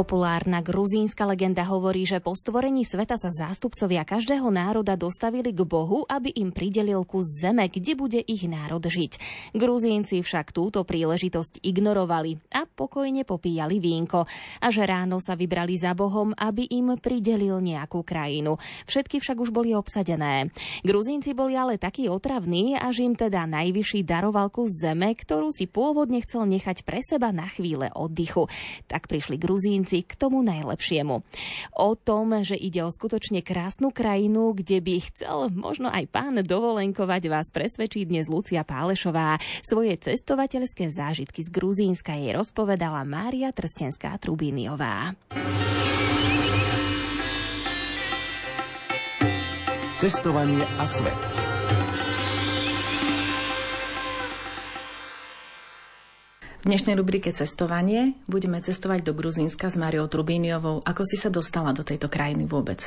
Populárna gruzínska legenda hovorí, že po stvorení sveta sa zástupcovia každého národa dostavili k Bohu, aby im pridelil kus zeme, kde bude ich národ žiť. Gruzínci však túto príležitosť ignorovali a pokojne popíjali vínko. A že ráno sa vybrali za Bohom, aby im pridelil nejakú krajinu. Všetky však už boli obsadené. Gruzínci boli ale takí otravní, až im teda najvyšší daroval kus zeme, ktorú si pôvodne chcel nechať pre seba na chvíle oddychu. Tak prišli Gruzínci k tomu najlepšiemu. O tom, že ide o skutočne krásnu krajinu, kde by chcel možno aj pán dovolenkovať vás presvedčí dnes Lucia Pálešová. Svoje cestovateľské zážitky z Gruzínska jej rozpovedala Mária Trstenská Trubíniová. Cestovanie a svet. V dnešnej rubrike Cestovanie budeme cestovať do Gruzínska s Mariou Trubíniovou. Ako si sa dostala do tejto krajiny vôbec?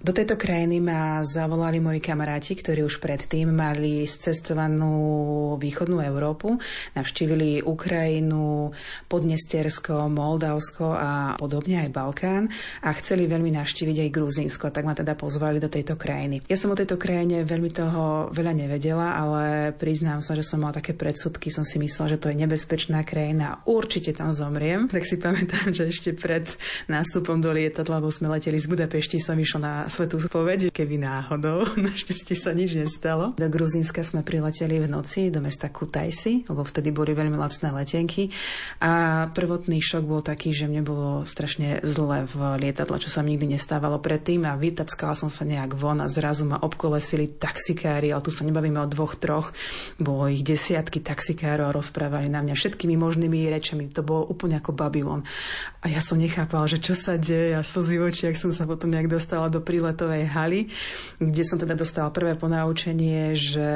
Do tejto krajiny ma zavolali moji kamaráti, ktorí už predtým mali scestovanú východnú Európu, navštívili Ukrajinu, Podnestersko, Moldavsko a podobne aj Balkán a chceli veľmi navštíviť aj Gruzínsko, tak ma teda pozvali do tejto krajiny. Ja som o tejto krajine veľmi toho veľa nevedela, ale priznám sa, že som mala také predsudky, som si myslela, že to je nebezpečná krajina určite tam zomriem. Tak si pamätám, že ešte pred nástupom do lietadla, lebo sme leteli z Budapešti, som išla na svetú spoveď, keby náhodou. Našťastie sa nič nestalo. Do Gruzínska sme prileteli v noci do mesta Kutajsi, lebo vtedy boli veľmi lacné letenky. A prvotný šok bol taký, že mne bolo strašne zle v lietadle, čo sa nikdy nestávalo predtým a vytackala som sa nejak von a zrazu ma obkolesili taxikári, ale tu sa nebavíme o dvoch, troch. Bolo ich desiatky taxikárov a rozprávali na mňa všetkými možnými rečami. To bolo úplne ako Babylon. A ja som nechápala, že čo sa deje a slzy v očiach som sa potom nejak dostala do príletovej haly, kde som teda dostala prvé ponaučenie, že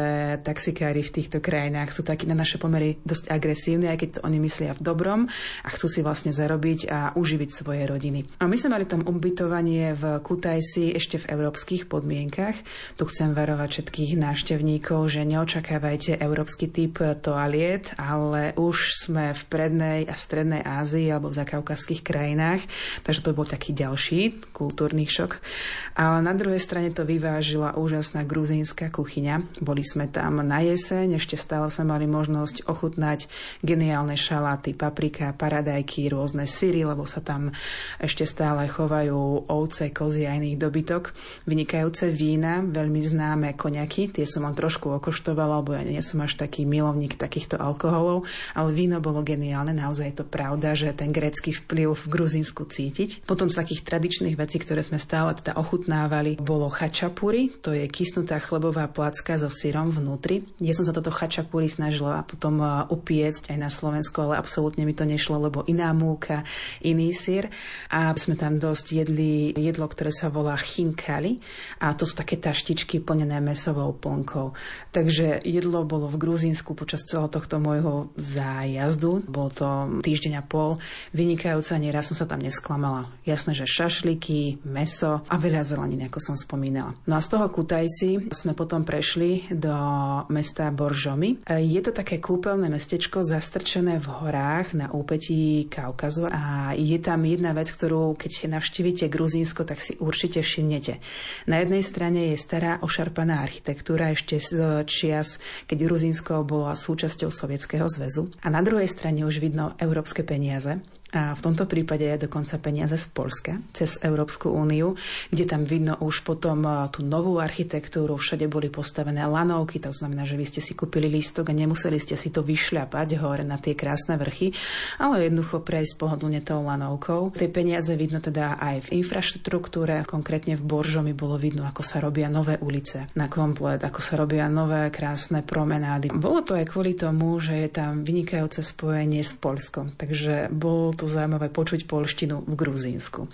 taxikári v týchto krajinách sú takí na naše pomery dosť agresívni, aj keď to oni myslia v dobrom a chcú si vlastne zarobiť a uživiť svoje rodiny. A my sme mali tam ubytovanie v Kutajsi ešte v európskych podmienkach. Tu chcem varovať všetkých návštevníkov, že neočakávajte európsky typ toaliet, ale už sme v prednej a strednej Ázii alebo v zakaukazských krajinách, takže to bol taký ďalší kultúrny šok. Ale na druhej strane to vyvážila úžasná gruzínska kuchyňa. Boli sme tam na jeseň, ešte stále sme mali možnosť ochutnať geniálne šaláty, paprika, paradajky, rôzne syry, lebo sa tam ešte stále chovajú ovce, kozy a iných dobytok. Vynikajúce vína, veľmi známe koňaky, tie som len trošku okoštovala, lebo ja nie som až taký milovník takýchto alkoholov, ale víno bolo geniálne, naozaj je to pravda, že ten grecký vplyv v Gruzínsku cítiť. Potom z takých tradičných vecí, ktoré sme stále teda ochutnávali, bolo chačapuri, to je kysnutá chlebová placka so syrom vnútri. Ja som sa toto chačapuri snažila potom uh, upiecť aj na Slovensku, ale absolútne mi to nešlo, lebo iná múka, iný syr. A sme tam dosť jedli jedlo, ktoré sa volá chinkali a to sú také taštičky plnené mesovou plnkou. Takže jedlo bolo v Gruzínsku počas celého tohto môjho zájazdu. Bolo to týždeň a pol. Vynikajúca, nieraz som sa tam nesklamala. Jasné, že šašliky, meso a veľa zeleniny, ako som spomínala. No a z toho Kutajsi sme potom prešli do mesta Boržomy. Je to také kúpeľné mestečko zastrčené v horách na úpetí Kaukazu a je tam jedna vec, ktorú keď navštívite Gruzínsko, tak si určite všimnete. Na jednej strane je stará ošarpaná architektúra ešte z čias, keď Gruzínsko bolo súčasťou Sovietskeho zväzu a na druhej strane už vidno európske peniaze A v tomto prípade je dokonca peniaze z Polska cez Európsku úniu, kde tam vidno už potom e, tú novú architektúru, všade boli postavené lanovky, to znamená, že vy ste si kúpili lístok a nemuseli ste si to vyšľapať hore na tie krásne vrchy, ale jednoducho prejsť pohodlne tou lanovkou. Tie peniaze vidno teda aj v infraštruktúre, konkrétne v Boržomi bolo vidno, ako sa robia nové ulice na komplet, ako sa robia nové krásne promenády. Bolo to aj kvôli tomu, že je tam vynikajúce spojenie s Polskom, takže bolo to zaujímavé počuť polštinu v Gruzínsku.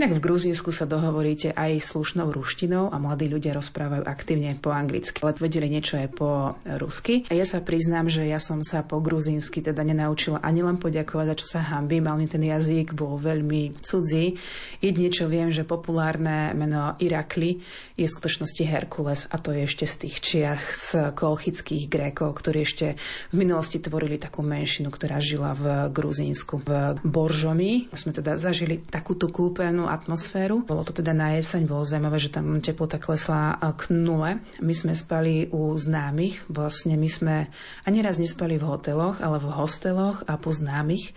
Inak v Gruzínsku sa dohovoríte aj slušnou ruštinou a mladí ľudia rozprávajú aktívne po anglicky, ale vedeli niečo aj po rusky. A ja sa priznám, že ja som sa po gruzínsky teda nenaučila ani len poďakovať, za čo sa hambím, ale ten jazyk bol veľmi cudzí. Jedine, čo viem, že populárne meno Irakli je v skutočnosti Herkules a to je ešte z tých čiach z kolchických Grékov, ktorí ešte v minulosti tvorili takú menšinu, ktorá žila v Gruzínsku, v Boržomi. Sme teda zažili takúto kúpeľnú atmosféru. Bolo to teda na jeseň, bolo zaujímavé, že tam teplota klesla k nule. My sme spali u známych, vlastne my sme ani raz nespali v hoteloch, ale v hosteloch a po známych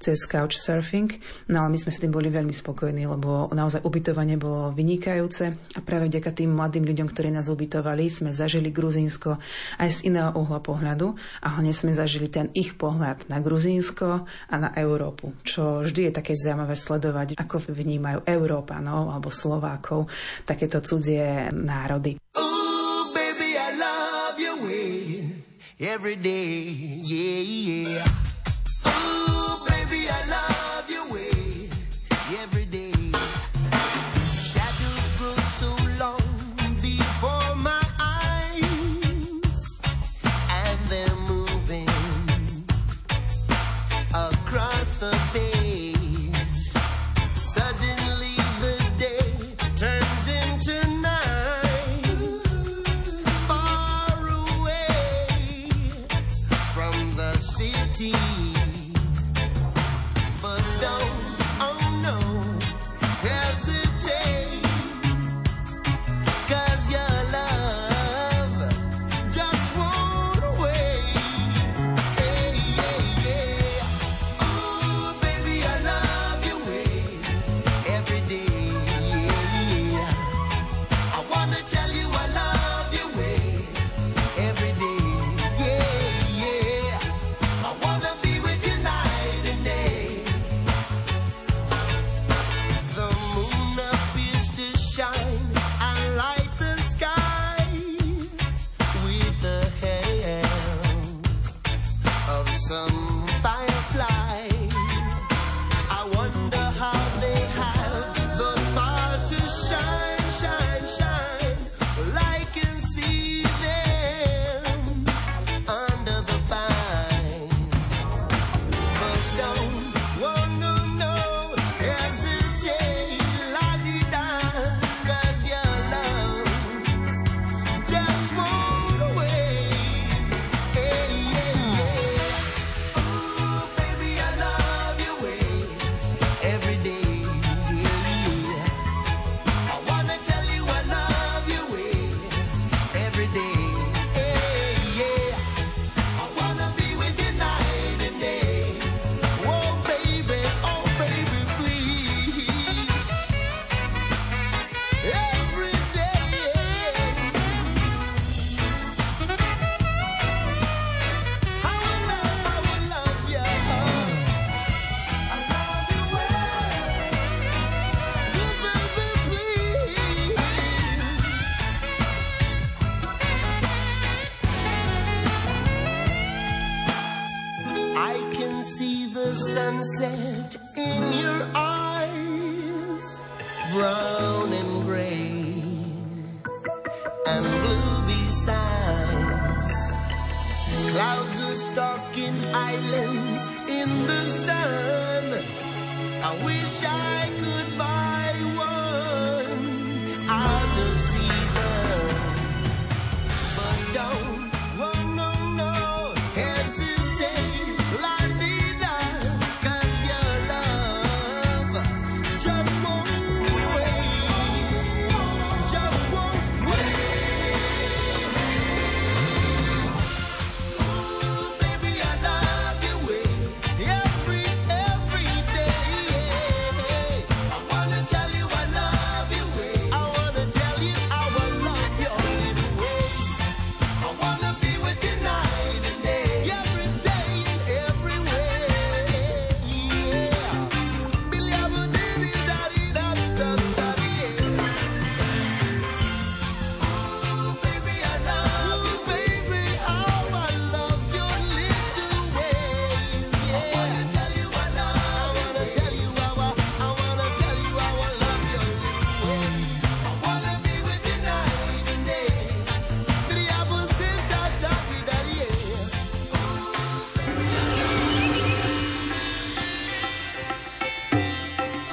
cez couchsurfing. No ale my sme s tým boli veľmi spokojní, lebo naozaj ubytovanie bolo vynikajúce a práve vďaka tým mladým ľuďom, ktorí nás ubytovali, sme zažili Gruzínsko aj z iného uhla pohľadu a hlavne sme zažili ten ich pohľad na Gruzínsko a na Európu, čo vždy je také zaujímavé sledovať, ako vnímajú Európanov alebo Slovákov takéto cudzie národy. Every day, yeah, yeah.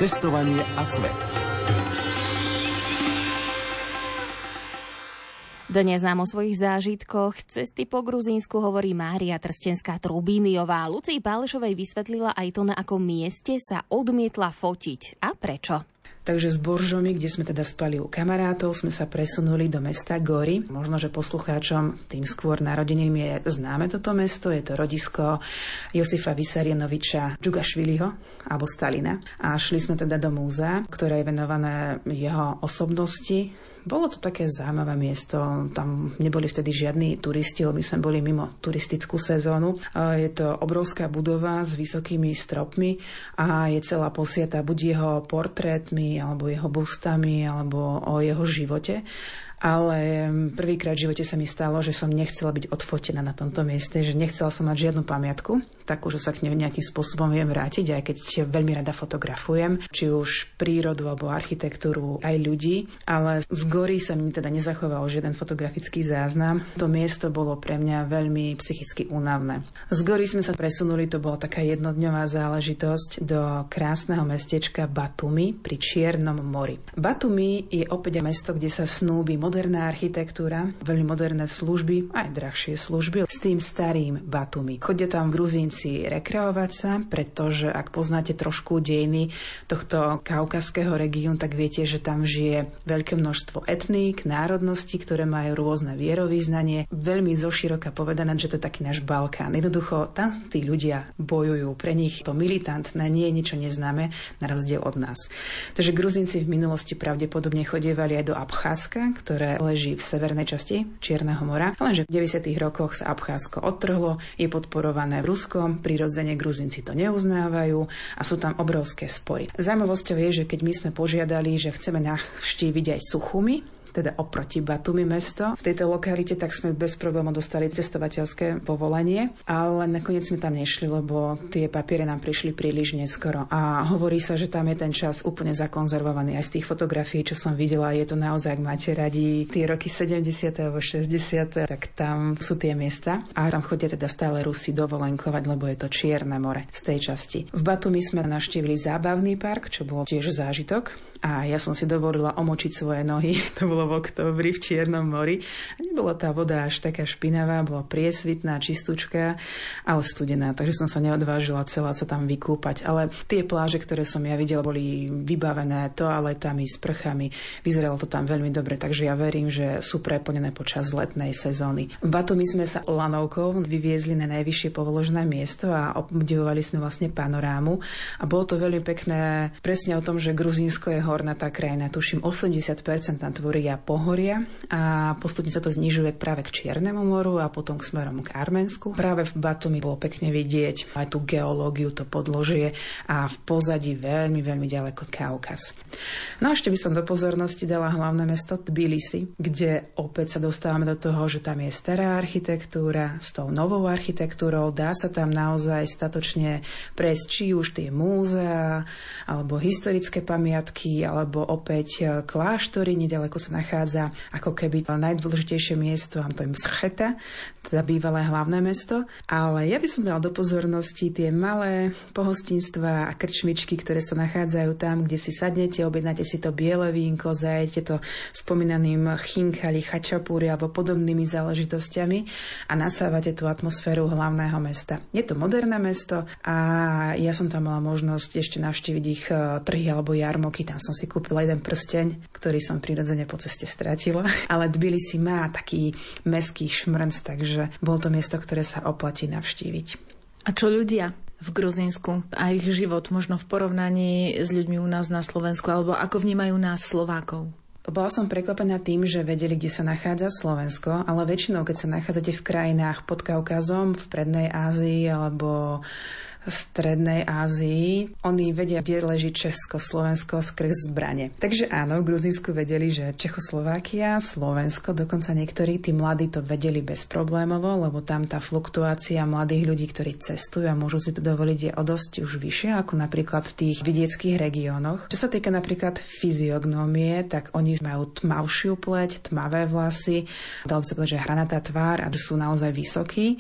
Cestovanie a svet. Dnes nám o svojich zážitkoch cesty po Gruzínsku hovorí Mária Trstenská Trubíniová. Lucii Pálešovej vysvetlila aj to, na akom mieste sa odmietla fotiť. A prečo? Takže z Boržomy, kde sme teda spali u kamarátov, sme sa presunuli do mesta Gory. Možno, že poslucháčom tým skôr narodeným je známe toto mesto. Je to rodisko Josifa Vysarienoviča Džugašviliho alebo Stalina. A šli sme teda do múzea, ktoré je venované jeho osobnosti, bolo to také zaujímavé miesto, tam neboli vtedy žiadni turisti, lebo my sme boli mimo turistickú sezónu. Je to obrovská budova s vysokými stropmi a je celá posiata buď jeho portrétmi, alebo jeho bustami, alebo o jeho živote ale prvýkrát v živote sa mi stalo, že som nechcela byť odfotená na tomto mieste, že nechcela som mať žiadnu pamiatku, takú, že sa k nej nejakým spôsobom viem vrátiť, aj keď veľmi rada fotografujem, či už prírodu alebo architektúru, aj ľudí, ale z gory sa mi teda nezachoval žiaden fotografický záznam. To miesto bolo pre mňa veľmi psychicky únavné. Z gory sme sa presunuli, to bola taká jednodňová záležitosť do krásneho mestečka Batumi pri Čiernom mori. Batumi je opäť mesto, kde sa snúbi moderná architektúra, veľmi moderné služby, aj drahšie služby s tým starým Batumi. Chodia tam Gruzínci rekreovať sa, pretože ak poznáte trošku dejiny tohto kaukaského regiónu, tak viete, že tam žije veľké množstvo etník, národností, ktoré majú rôzne vierovýznanie. Veľmi zoširoka povedané, že to je taký náš Balkán. Jednoducho tam tí ľudia bojujú. Pre nich to militantné nie je niečo neznáme, na rozdiel od nás. Takže Gruzinci v minulosti pravdepodobne chodievali aj do Abcházska, ktoré ktoré leží v severnej časti Čierneho mora. Lenže v 90. rokoch sa Abcházsko odtrhlo, je podporované v Ruskom, prirodzene Gruzinci to neuznávajú a sú tam obrovské spory. Zaujímavosťou je, že keď my sme požiadali, že chceme navštíviť aj Suchumy, teda oproti Batumi mesto. V tejto lokalite tak sme bez problémov dostali cestovateľské povolenie, ale nakoniec sme tam nešli, lebo tie papiere nám prišli príliš neskoro. A hovorí sa, že tam je ten čas úplne zakonzervovaný. Aj z tých fotografií, čo som videla, je to naozaj, ak máte radi tie roky 70. alebo 60. tak tam sú tie miesta. A tam chodia teda stále Rusi dovolenkovať, lebo je to Čierne more z tej časti. V Batumi sme navštívili zábavný park, čo bol tiež zážitok a ja som si dovolila omočiť svoje nohy. To bolo v oktobri v Čiernom mori. Nebola tá voda až taká špinavá, bola priesvitná, čistúčka, ale studená, takže som sa neodvážila celá sa tam vykúpať. Ale tie pláže, ktoré som ja videla, boli vybavené toaletami, sprchami. Vyzeralo to tam veľmi dobre, takže ja verím, že sú preplnené počas letnej sezóny. V Batumi sme sa lanovkou vyviezli na najvyššie povoložené miesto a obdivovali sme vlastne panorámu. A bolo to veľmi pekné presne o tom, že Gruzínsko je hornatá krajina. Tuším, 80% tam tvoria pohoria a postupne sa to znižuje práve k Čiernemu moru a potom k smerom k Arménsku. Práve v Batumi bolo pekne vidieť aj tú geológiu, to podložie a v pozadí veľmi, veľmi ďaleko Kaukaz. No a ešte by som do pozornosti dala hlavné mesto Tbilisi, kde opäť sa dostávame do toho, že tam je stará architektúra s tou novou architektúrou. Dá sa tam naozaj statočne prejsť či už tie múzea alebo historické pamiatky alebo opäť e, kláštory, nedaleko sa nachádza ako keby najdôležitejšie miesto, to je Mscheta, teda bývalé hlavné mesto. Ale ja by som dala do pozornosti tie malé pohostinstva a krčmičky, ktoré sa nachádzajú tam, kde si sadnete, objednáte si to biele vínko, zajete to spomínaným chinkali, chačapúry alebo podobnými záležitosťami a nasávate tú atmosféru hlavného mesta. Je to moderné mesto a ja som tam mala možnosť ešte navštíviť ich e, trhy alebo jarmoky, tam som som si kúpila jeden prsteň, ktorý som prirodzene po ceste stratila. Ale Tbilisi má taký meský šmrnc, takže bolo to miesto, ktoré sa oplatí navštíviť. A čo ľudia? v Gruzínsku a ich život možno v porovnaní s ľuďmi u nás na Slovensku alebo ako vnímajú nás Slovákov? Bola som prekvapená tým, že vedeli, kde sa nachádza Slovensko, ale väčšinou, keď sa nachádzate v krajinách pod Kaukazom, v Prednej Ázii alebo Strednej Ázii. Oni vedia, kde leží Česko, Slovensko skrz zbranie. Takže áno, v Gruzínsku vedeli, že Čechoslovákia, Slovensko, dokonca niektorí tí mladí to vedeli bez problémovo, lebo tam tá fluktuácia mladých ľudí, ktorí cestujú a môžu si to dovoliť, je o dosť už vyššia ako napríklad v tých vidieckých regiónoch. Čo sa týka napríklad fyziognómie, tak oni majú tmavšiu pleť, tmavé vlasy, dalo by sa povedať, že hranatá tvár a sú naozaj vysokí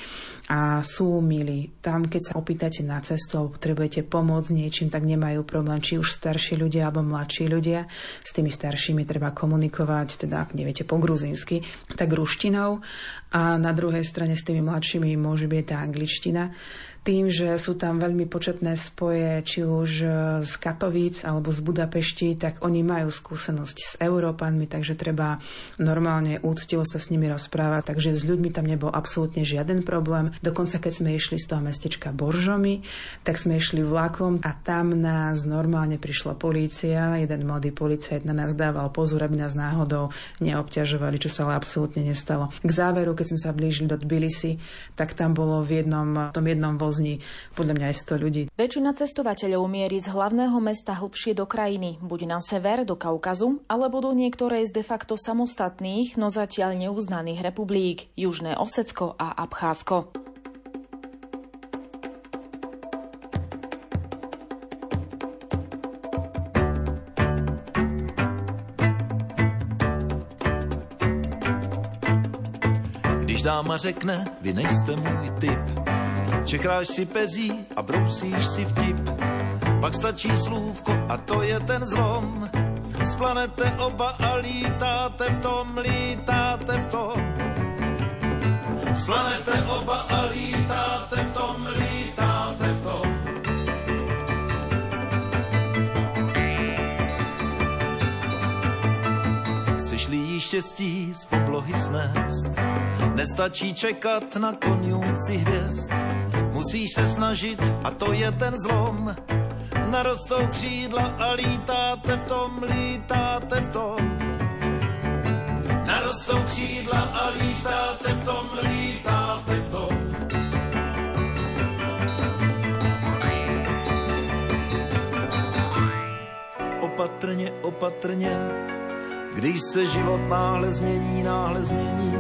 a sú milí. Tam, keď sa opýtate cestu alebo potrebujete pomôcť niečím, tak nemajú problém, či už starší ľudia alebo mladší ľudia. S tými staršími treba komunikovať, teda ak neviete po gruzínsky, tak ruštinou. A na druhej strane s tými mladšími môže byť tá angličtina tým, že sú tam veľmi početné spoje, či už e, z Katovíc alebo z Budapešti, tak oni majú skúsenosť s Európanmi, takže treba normálne úctivo sa s nimi rozprávať. Takže s ľuďmi tam nebol absolútne žiaden problém. Dokonca keď sme išli z toho mestečka Boržomi, tak sme išli vlakom a tam nás normálne prišla polícia. Jeden mladý policajt na nás dával pozor, aby nás náhodou neobťažovali, čo sa ale absolútne nestalo. K záveru, keď sme sa blížili do Tbilisi, tak tam bolo v jednom, tom jednom voze vozní podľa mňa aj 100 ľudí. Väčšina cestovateľov mierí z hlavného mesta hlbšie do krajiny, buď na sever, do Kaukazu, alebo do niektorej z de facto samostatných, no zatiaľ neuznaných republiík, Južné Osecko a Abcházsko. Když dáma řekne, vy nejste můj typ, Čekráš si pezí a brousíš si vtip. Pak stačí slůvko a to je ten zlom. Splanete oba a lítáte v tom, lítáte v tom. Splanete oba a lítáte v tom, lítáte v tom. Chceš-li jí štěstí z oblohy snést, nestačí čekat na konjunkci hvězd Musíš se snažit a to je ten zlom. Narostou křídla a lítáte v tom, lítáte v tom. Narostou křídla a lítáte v tom, lítáte v tom. Opatrně, opatrně, když se život náhle změní, náhle změní.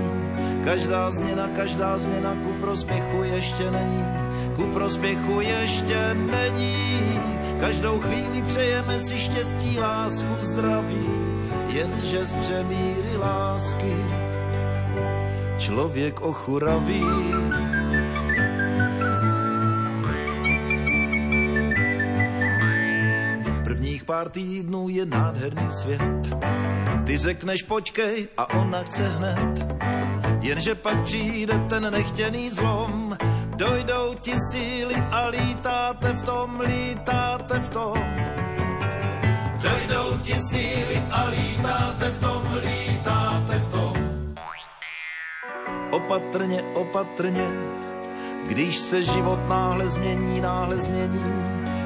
Každá změna, každá změna ku prospěchu ještě není ku prospěchu ještě není. Každou chvíli přejeme si štěstí, lásku, zdraví, jenže z přemíry lásky člověk ochuraví. Prvních pár týdnů je nádherný svět. Ty řekneš počkej a ona chce hned. Jenže pak přijde ten nechtěný zlom, dojdou ti síly a lítáte v tom, lítáte v tom. Dojdou ti síly a lítáte v tom, lítáte v tom. Opatrně, opatrně, když se život náhle změní, náhle změní.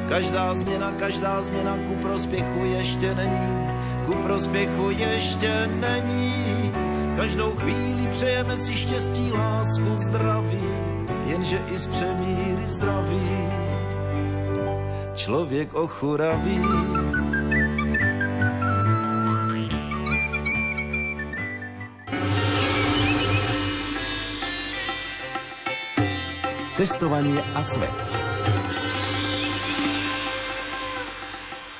Každá změna, každá změna ku prospěchu ještě není, ku prospěchu ještě není. Každou chvíli přejeme si štěstí, lásku, zdraví jenže i z přemíry zdraví člověk ochuraví. Cestovanie a svet.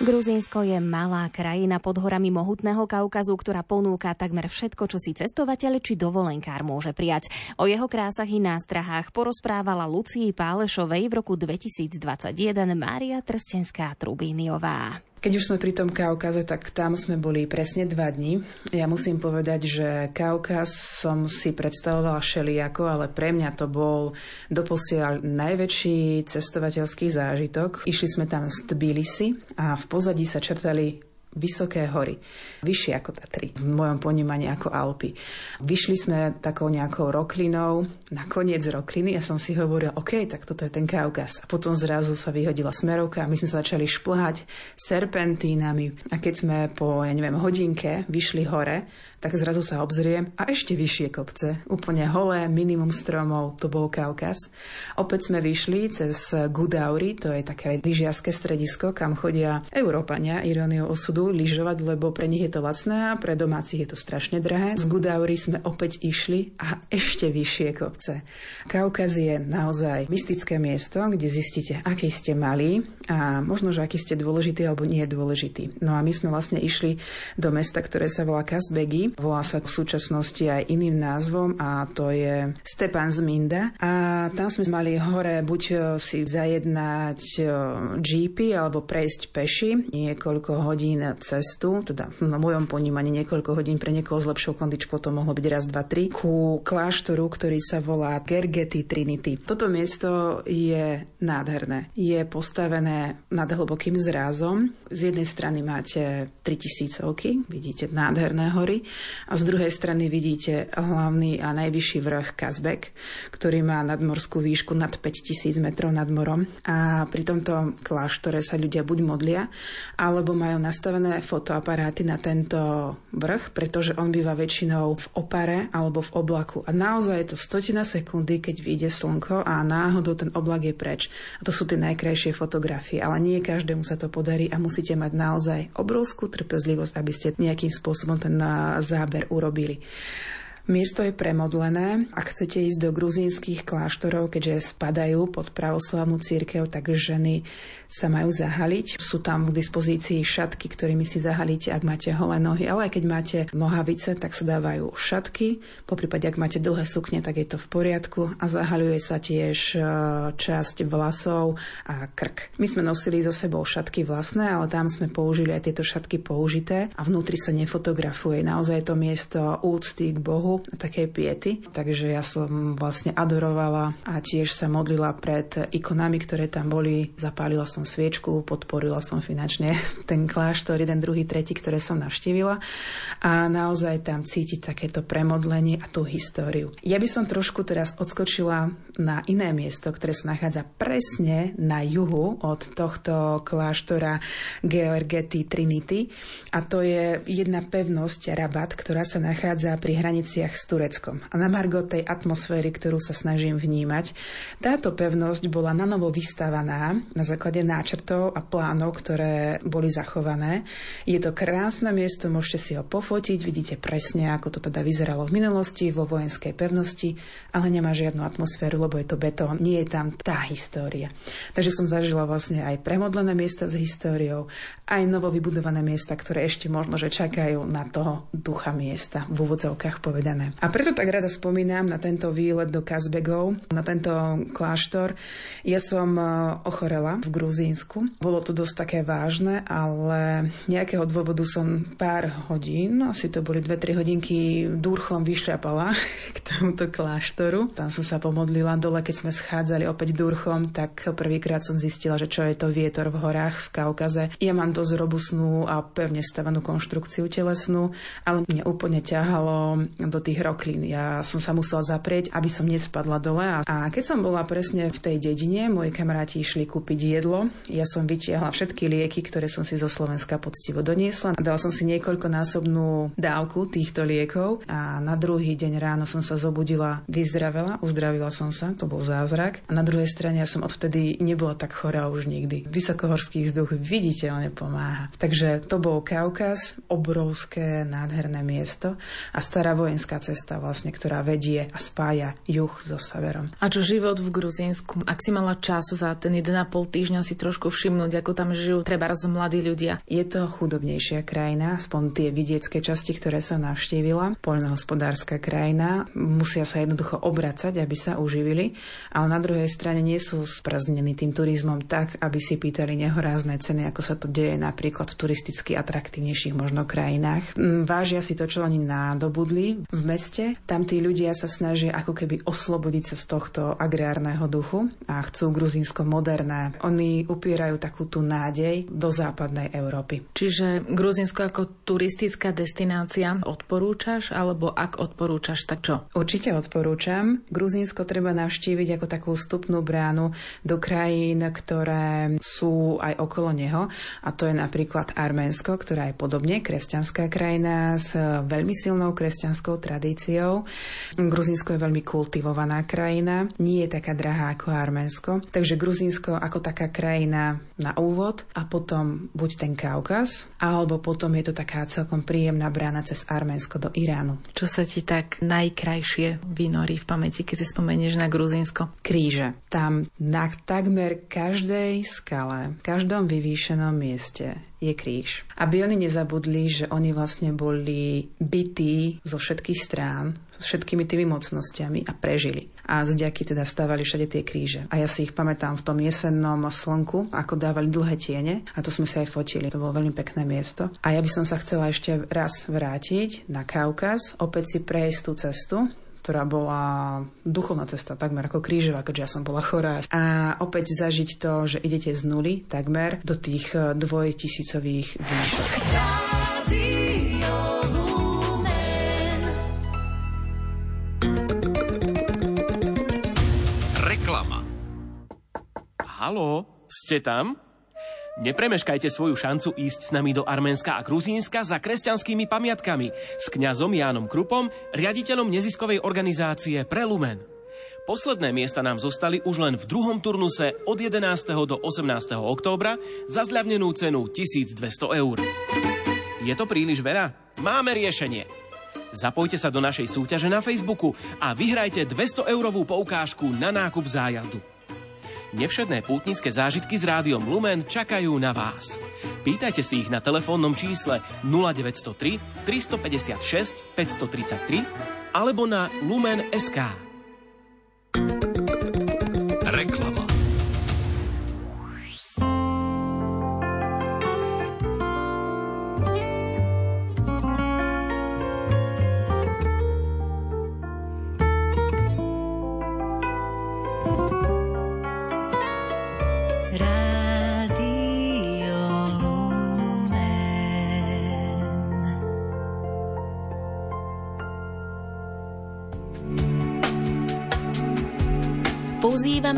Gruzínsko je malá krajina pod horami mohutného Kaukazu, ktorá ponúka takmer všetko, čo si cestovateľ či dovolenkár môže prijať. O jeho krásach i nástrahách porozprávala Lucii Pálešovej v roku 2021 Mária Trstenská Trubíniová. Keď už sme pri tom Kaukaze, tak tam sme boli presne dva dni. Ja musím povedať, že Kaukaz som si predstavovala šeliako, ale pre mňa to bol doposiaľ najväčší cestovateľský zážitok. Išli sme tam z Tbilisi a v pozadí sa črtali vysoké hory, vyššie ako Tatry, v mojom ponímaní ako Alpy. Vyšli sme takou nejakou roklinou, na koniec rokliny ja som si hovorila, OK, tak toto je ten Kaukaz. A potom zrazu sa vyhodila smerovka a my sme sa začali šplhať serpentínami. A keď sme po, ja neviem, hodinke vyšli hore, tak zrazu sa obzriem a ešte vyššie kopce, úplne holé, minimum stromov, to bol Kaukaz. Opäť sme vyšli cez Gudauri, to je také lyžiarske stredisko, kam chodia Európania, iróniou osudu, idú lyžovať, lebo pre nich je to lacné a pre domácich je to strašne drahé. Z Gudauri sme opäť išli a ešte vyššie kopce. Kaukaz je naozaj mystické miesto, kde zistíte, aký ste mali a možno, že aký ste dôležitý alebo nie dôležitý. No a my sme vlastne išli do mesta, ktoré sa volá Kazbegi. Volá sa v súčasnosti aj iným názvom a to je Stepan Zminda. A tam sme mali hore buď e, si zajednať jeepy alebo prejsť peši niekoľko hodín cestu, teda na mojom ponímaní niekoľko hodín pre niekoho s lepšou kondičkou to mohlo byť raz, dva, tri, ku kláštoru, ktorý sa volá Gergety Trinity. Toto miesto je nádherné. Je postavené nad hlbokým zrázom. Z jednej strany máte 3000 vidíte nádherné hory a z druhej strany vidíte hlavný a najvyšší vrch Kazbek, ktorý má nadmorskú výšku nad 5000 metrov nad morom a pri tomto kláštore sa ľudia buď modlia, alebo majú nastavené fotoaparáty na tento vrch, pretože on býva väčšinou v opare alebo v oblaku. A naozaj je to stotina sekundy, keď vyjde slnko a náhodou ten oblak je preč. A to sú tie najkrajšie fotografie, ale nie každému sa to podarí a musíte mať naozaj obrovskú trpezlivosť, aby ste nejakým spôsobom ten záber urobili. Miesto je premodlené. Ak chcete ísť do gruzínskych kláštorov, keďže spadajú pod pravoslavnú církev, tak ženy sa majú zahaliť. Sú tam k dispozícii šatky, ktorými si zahalíte, ak máte holé nohy, ale aj keď máte nohavice, tak sa dávajú šatky. Po prípade, ak máte dlhé sukne, tak je to v poriadku a zahaľuje sa tiež e, časť vlasov a krk. My sme nosili so sebou šatky vlastné, ale tam sme použili aj tieto šatky použité a vnútri sa nefotografuje. Naozaj je to miesto úcty k Bohu také piety. Takže ja som vlastne adorovala a tiež sa modlila pred ikonami, ktoré tam boli. Zapálila som sviečku, podporila som finančne ten kláštor, jeden, druhý, tretí, ktoré som navštívila. A naozaj tam cítiť takéto premodlenie a tú históriu. Ja by som trošku teraz odskočila na iné miesto, ktoré sa nachádza presne na juhu od tohto kláštora Georgety Trinity. A to je jedna pevnosť Rabat, ktorá sa nachádza pri hraniciach s Tureckom. A na margo tej atmosféry, ktorú sa snažím vnímať, táto pevnosť bola na novo vystavaná na základe náčrtov a plánov, ktoré boli zachované. Je to krásne miesto, môžete si ho pofotiť, vidíte presne, ako to teda vyzeralo v minulosti vo vojenskej pevnosti, ale nemá žiadnu atmosféru, lebo je to betón, nie je tam tá história. Takže som zažila vlastne aj premodlené miesta s históriou, aj novo vybudované miesta, ktoré ešte možno, že čakajú na toho ducha miesta, v úvodzovkách povedané. A preto tak rada spomínam na tento výlet do Kazbegov, na tento kláštor. Ja som e, ochorela v Gruzínsku. Bolo to dosť také vážne, ale nejakého dôvodu som pár hodín, asi to boli 2-3 hodinky, dúrchom vyšľapala k tomuto kláštoru. Tam som sa pomodlila dole, keď sme schádzali opäť dúrchom, tak prvýkrát som zistila, že čo je to vietor v horách v Kaukaze. Ja mám dosť robustnú a pevne stavanú konštrukciu telesnú, ale mňa úplne ťahalo do tých roklín. Ja som sa musela zaprieť, aby som nespadla dole. A keď som bola presne v tej dedine, moji kamaráti išli kúpiť jedlo. Ja som vytiahla všetky lieky, ktoré som si zo Slovenska poctivo doniesla. Dala som si niekoľkonásobnú dávku týchto liekov a na druhý deň ráno som sa zobudila, vyzdravela, uzdravila som sa, to bol zázrak. A na druhej strane ja som odvtedy nebola tak chorá už nikdy. Vysokohorský vzduch viditeľne pomáha. Takže to bol Kaukaz, obrovské, nádherné miesto a stará vojenská cesta vlastne, ktorá vedie a spája juh so severom. A čo život v Gruzínsku? Ak si mala čas za ten 1,5 týždňa si trošku všimnúť, ako tam žijú treba z mladí ľudia. Je to chudobnejšia krajina, aspoň tie vidiecké časti, ktoré som navštívila. Poľnohospodárska krajina, musia sa jednoducho obracať, aby sa uživili, ale na druhej strane nie sú spraznení tým turizmom tak, aby si pýtali nehorázne ceny, ako sa to deje napríklad v turisticky atraktívnejších možno krajinách. Mm, vážia si to, čo oni nadobudli v meste. Tam tí ľudia sa snažia ako keby oslobodiť sa z tohto agrárneho duchu a chcú Gruzínsko moderné. Oni upierajú takú tú nádej do západnej Európy. Čiže Gruzínsko ako turistická destinácia odporúčaš, alebo ak odporúčaš, tak čo? Určite odporúčam. Gruzínsko treba navštíviť ako takú vstupnú bránu do krajín, ktoré sú aj okolo neho. A to je napríklad Arménsko, ktorá je podobne kresťanská krajina s veľmi silnou kresťanskou tradíciou. Gruzínsko je veľmi kultivovaná krajina, nie je taká drahá ako Arménsko. Takže Gruzínsko ako taká krajina na úvod a potom buď ten Kaukaz, alebo potom je to taká celkom príjemná brána cez Arménsko do Iránu. Čo sa ti tak najkrajšie vynorí v pamäti, keď si spomenieš na Gruzínsko? Kríže. Tam na takmer každej skale, každom vyvýšenom mieste je kríž. Aby oni nezabudli, že oni vlastne boli bytí zo všetkých strán, s všetkými tými mocnosťami a prežili. A zďaky teda stávali všade tie kríže. A ja si ich pamätám v tom jesennom slnku, ako dávali dlhé tiene a to sme sa aj fotili. To bolo veľmi pekné miesto. A ja by som sa chcela ešte raz vrátiť na Kaukaz, opäť si prejsť tú cestu, ktorá bola duchovná cesta, takmer ako krížová, keďže ja som bola chorá. A opäť zažiť to, že idete z nuly takmer do tých eh, dvojtisícových výšok. Reklama. Haló, ste tam? Nepremeškajte svoju šancu ísť s nami do Arménska a Gruzínska za kresťanskými pamiatkami s kňazom Jánom Krupom, riaditeľom neziskovej organizácie Prelumen. Posledné miesta nám zostali už len v druhom turnuse od 11. do 18. októbra za zľavnenú cenu 1200 eur. Je to príliš veľa? Máme riešenie. Zapojte sa do našej súťaže na Facebooku a vyhrajte 200 eurovú poukážku na nákup zájazdu. Nevšedné pútnické zážitky s rádiom Lumen čakajú na vás. Pýtajte si ich na telefónnom čísle 0903 356 533 alebo na lumen.sk.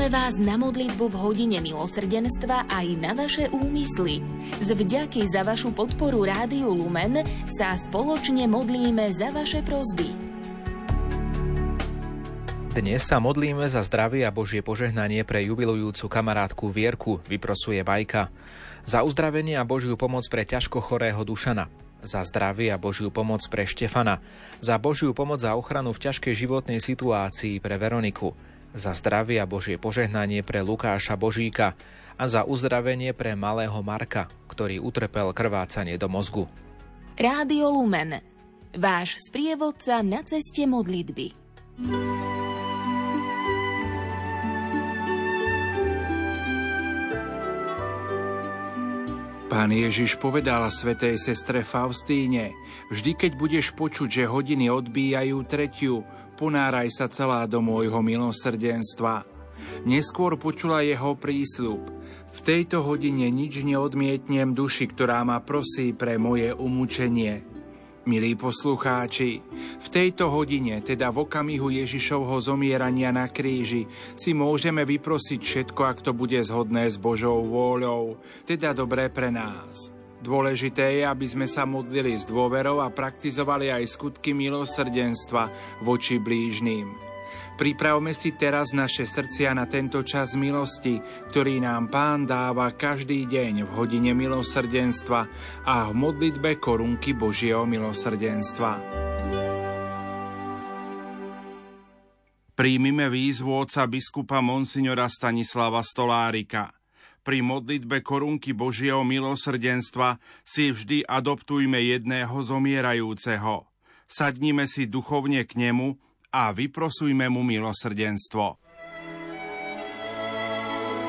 Vás na modlitbu v hodine milosrdenstva aj na vaše úmysly. Z vďaky za vašu podporu Rádiu Lumen sa spoločne modlíme za vaše prozby. Dnes sa modlíme za zdravie a Božie požehnanie pre jubilujúcu kamarátku Vierku, vyprosuje Bajka. Za uzdravenie a Božiu pomoc pre ťažko chorého Dušana. Za zdravie a Božiu pomoc pre Štefana. Za Božiu pomoc a ochranu v ťažkej životnej situácii pre Veroniku za zdravie a Božie požehnanie pre Lukáša Božíka a za uzdravenie pre malého Marka, ktorý utrpel krvácanie do mozgu. Rádio Lumen. Váš sprievodca na ceste modlitby. Pán Ježiš povedal svetej sestre Faustíne, vždy keď budeš počuť, že hodiny odbíjajú tretiu, ponáraj sa celá do môjho milosrdenstva. Neskôr počula jeho prísľub. V tejto hodine nič neodmietnem duši, ktorá ma prosí pre moje umúčenie. Milí poslucháči, v tejto hodine, teda v okamihu Ježišovho zomierania na kríži, si môžeme vyprosiť všetko, ak to bude zhodné s Božou vôľou, teda dobré pre nás. Dôležité je, aby sme sa modlili s dôverou a praktizovali aj skutky milosrdenstva voči blížným. Pripravme si teraz naše srdcia na tento čas milosti, ktorý nám Pán dáva každý deň v hodine milosrdenstva a v modlitbe korunky Božieho milosrdenstva. Príjmime výzvu oca biskupa Monsignora Stanislava Stolárika – pri modlitbe korunky Božieho milosrdenstva si vždy adoptujme jedného zomierajúceho. Sadnime si duchovne k nemu a vyprosujme mu milosrdenstvo.